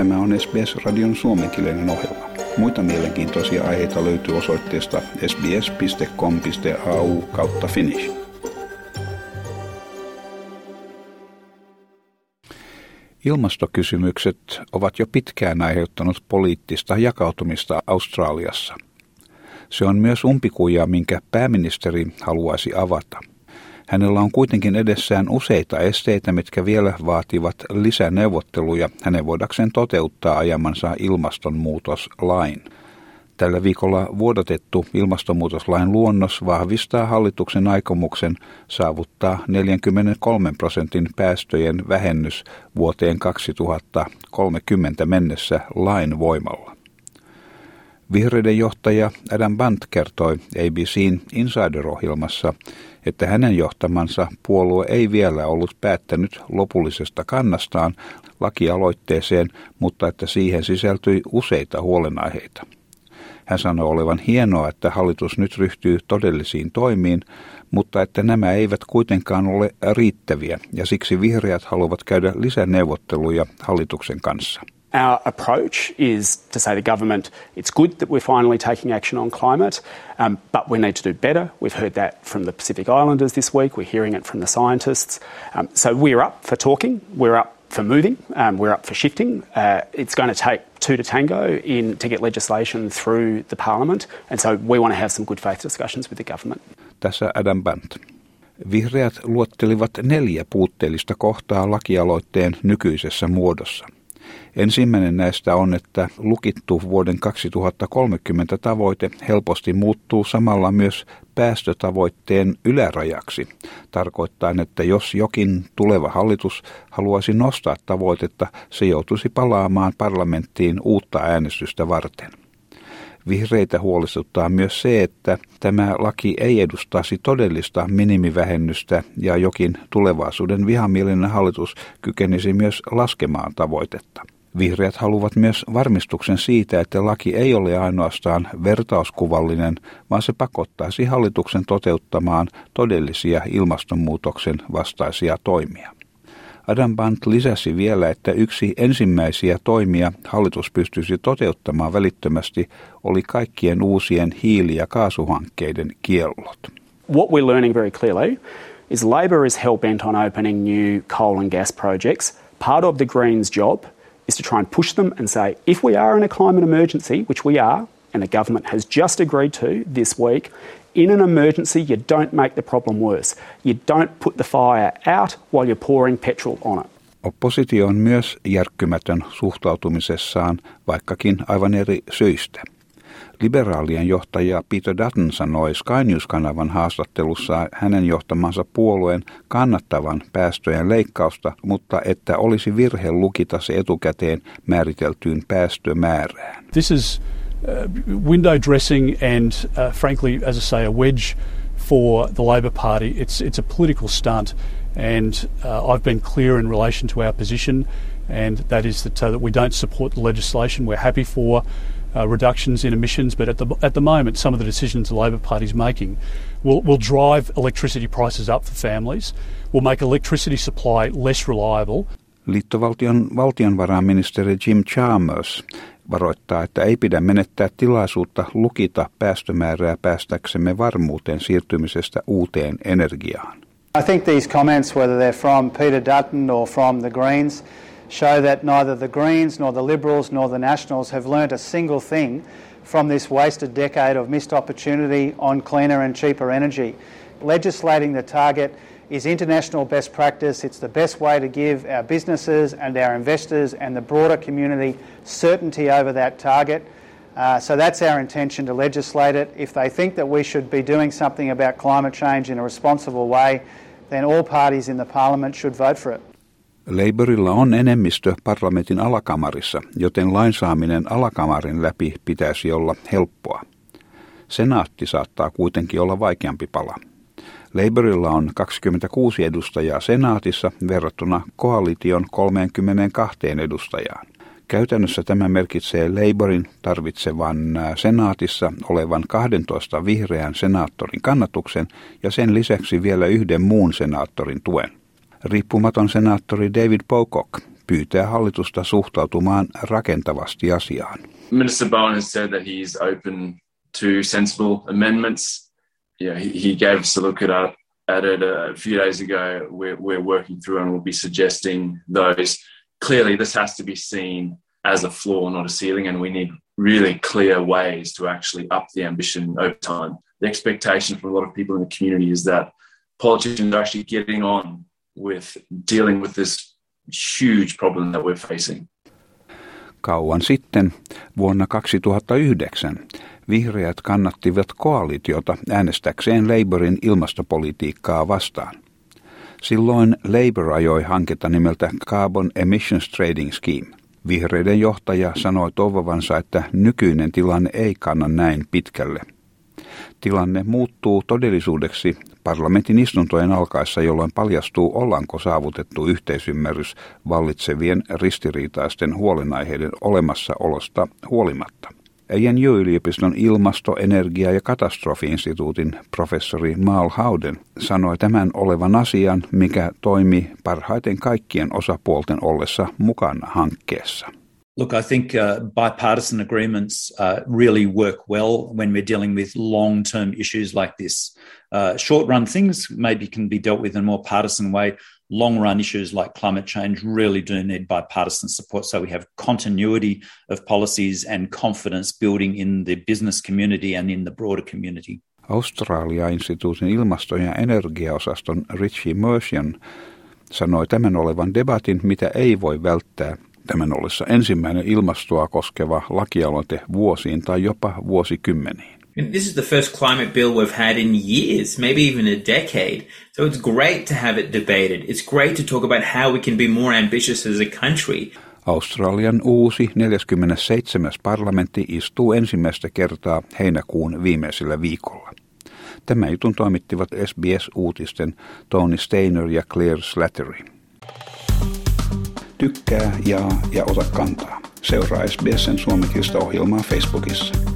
Tämä on SBS-radion suomenkielinen ohjelma. Muita mielenkiintoisia aiheita löytyy osoitteesta sbs.com.au kautta finnish. Ilmastokysymykset ovat jo pitkään aiheuttanut poliittista jakautumista Australiassa. Se on myös umpikuja, minkä pääministeri haluaisi avata. Hänellä on kuitenkin edessään useita esteitä, mitkä vielä vaativat lisäneuvotteluja hänen voidakseen toteuttaa ajamansa ilmastonmuutoslain. Tällä viikolla vuodatettu ilmastonmuutoslain luonnos vahvistaa hallituksen aikomuksen saavuttaa 43 prosentin päästöjen vähennys vuoteen 2030 mennessä lain voimalla. Vihreiden johtaja Adam Bant kertoi ABCn Insider-ohjelmassa, että hänen johtamansa puolue ei vielä ollut päättänyt lopullisesta kannastaan lakialoitteeseen, mutta että siihen sisältyi useita huolenaiheita. Hän sanoi olevan hienoa, että hallitus nyt ryhtyy todellisiin toimiin, mutta että nämä eivät kuitenkaan ole riittäviä ja siksi vihreät haluavat käydä lisäneuvotteluja hallituksen kanssa. Our approach is to say to government, it's good that we're finally taking action on climate, um, but we need to do better. We've heard that from the Pacific Islanders this week. We're hearing it from the scientists. Um, so we're up for talking. We're up for moving. Um, we're up for shifting. Uh, it's going to take two to tango in to get legislation through the parliament, and so we want to have some good faith discussions with the government. Tässä Adam Bant. Vihreät luottelivat neljä puutteellista kohtaa lakialoitteen nykyisessä muodossa – Ensimmäinen näistä on, että lukittu vuoden 2030 tavoite helposti muuttuu samalla myös päästötavoitteen ylärajaksi, tarkoittaen, että jos jokin tuleva hallitus haluaisi nostaa tavoitetta, se joutuisi palaamaan parlamenttiin uutta äänestystä varten. Vihreitä huolestuttaa myös se, että tämä laki ei edustaisi todellista minimivähennystä ja jokin tulevaisuuden vihamielinen hallitus kykenisi myös laskemaan tavoitetta. Vihreät haluavat myös varmistuksen siitä, että laki ei ole ainoastaan vertauskuvallinen, vaan se pakottaisi hallituksen toteuttamaan todellisia ilmastonmuutoksen vastaisia toimia. Adam Bant lisäsi vielä, että yksi ensimmäisiä toimia hallitus pystyisi toteuttamaan välittömästi oli kaikkien uusien hiili- ja kaasuhankkeiden kiellot. What we're learning very clearly is Labor is hell-bent on opening new coal and gas projects. Part of the Greens' job – is to try and push them and say, if we are in a climate emergency, which we are, and the government has just agreed to this week, in an emergency, you don't make the problem worse. You don't put the fire out while you're pouring petrol on it. Oppositio on myös järkkymätön suhtautumisessaan, vaikkakin aivan eri syistä. Liberaalien johtaja Peter Dutton sanoi Sky News-kanavan haastattelussa hänen johtamansa puolueen kannattavan päästöjen leikkausta, mutta että olisi virhe lukita se etukäteen määriteltyyn päästömäärään. This is uh, window dressing and uh, frankly, as I say, a wedge for the Labor Party. It's, it's a political stunt and uh, I've been clear in relation to our position and that is that, uh, that we don't support the legislation. We're happy for uh, reductions in emissions, but at the, at the moment, some of the decisions the Labor Party is making will, will drive electricity prices up for families, will make electricity supply less reliable. Liittovaltion valtionvarainministeri Jim Chalmers varoittaa, että ei pidä menettää tilaisuutta lukita päästömäärää päästäksemme varmuuteen siirtymisestä uuteen energiaan. I think these comments, whether they're from Peter Dutton or from the Greens, show that neither the Greens nor the Liberals nor the Nationals have learnt a single thing from this wasted decade of missed opportunity on cleaner and cheaper energy. Legislating the target is international best practice. It's the best way to give our businesses and our investors and the broader community certainty over that target. Uh, so that's our intention to legislate it. If they think that we should be doing something about climate change in a responsible way, then all parties in the parliament should vote for it. Labourilla on enemmistö parlamentin alakamarissa, joten lain saaminen alakamarin läpi pitäisi olla helppoa. Senaatti saattaa kuitenkin olla vaikeampi pala. Labourilla on 26 edustajaa senaatissa verrattuna koalition 32 edustajaan. Käytännössä tämä merkitsee Labourin tarvitsevan senaatissa olevan 12 vihreän senaattorin kannatuksen ja sen lisäksi vielä yhden muun senaattorin tuen. Riippumaton senaattori David Pocock pyytää hallitusta suhtautumaan rakentavasti asiaan. Minister Bowen has said that he is open to sensible amendments. Yeah, he, he gave us a look at, our, at it a few days ago. We're, we're working through and we'll be suggesting those. Clearly, this has to be seen as a floor, not a ceiling, and we need really clear ways to actually up the ambition over time. The expectation from a lot of people in the community is that politicians are actually getting on with dealing with this huge problem that we're facing. Kauan sitten, vuonna 2009, vihreät kannattivat koalitiota äänestäkseen Labourin ilmastopolitiikkaa vastaan. Silloin Labour ajoi hanketta nimeltä Carbon Emissions Trading Scheme. Vihreiden johtaja sanoi toivovansa, että nykyinen tilanne ei kanna näin pitkälle. Tilanne muuttuu todellisuudeksi parlamentin istuntojen alkaessa, jolloin paljastuu ollaanko saavutettu yhteisymmärrys vallitsevien ristiriitaisten huolenaiheiden olemassaolosta huolimatta. ANU-yliopiston ilmasto-, energia- ja katastrofiinstituutin professori Mal Howden sanoi tämän olevan asian, mikä toimi parhaiten kaikkien osapuolten ollessa mukana hankkeessa. Look, I think uh, bipartisan agreements uh, really work well when we're dealing with long term issues like this. Uh, short run things maybe can be dealt with in a more partisan way. Long run issues like climate change really do need bipartisan support. So we have continuity of policies and confidence building in the business community and in the broader community. Australia-instituutin ilmasto- ja energiaosaston Richie Mercian sanoi tämän olevan debatin, mitä ei voi välttää tämän ollessa ensimmäinen ilmastoa koskeva lakialoite vuosiin tai jopa vuosikymmeniin. This is the first climate bill we've had in years, maybe even a decade. So it's great to have it debated. It's great to talk about how we can be more ambitious as a country. Australian uusi 47. parlamentti istuu ensimmäistä kertaa heinäkuun viimeisellä viikolla. Tämä jutun toimittivat SBS-uutisten Tony Steiner ja Claire Slattery. Tykkää, jaa ja ota kantaa. Seuraa SBSn suomenkielistä ohjelmaa Facebookissa.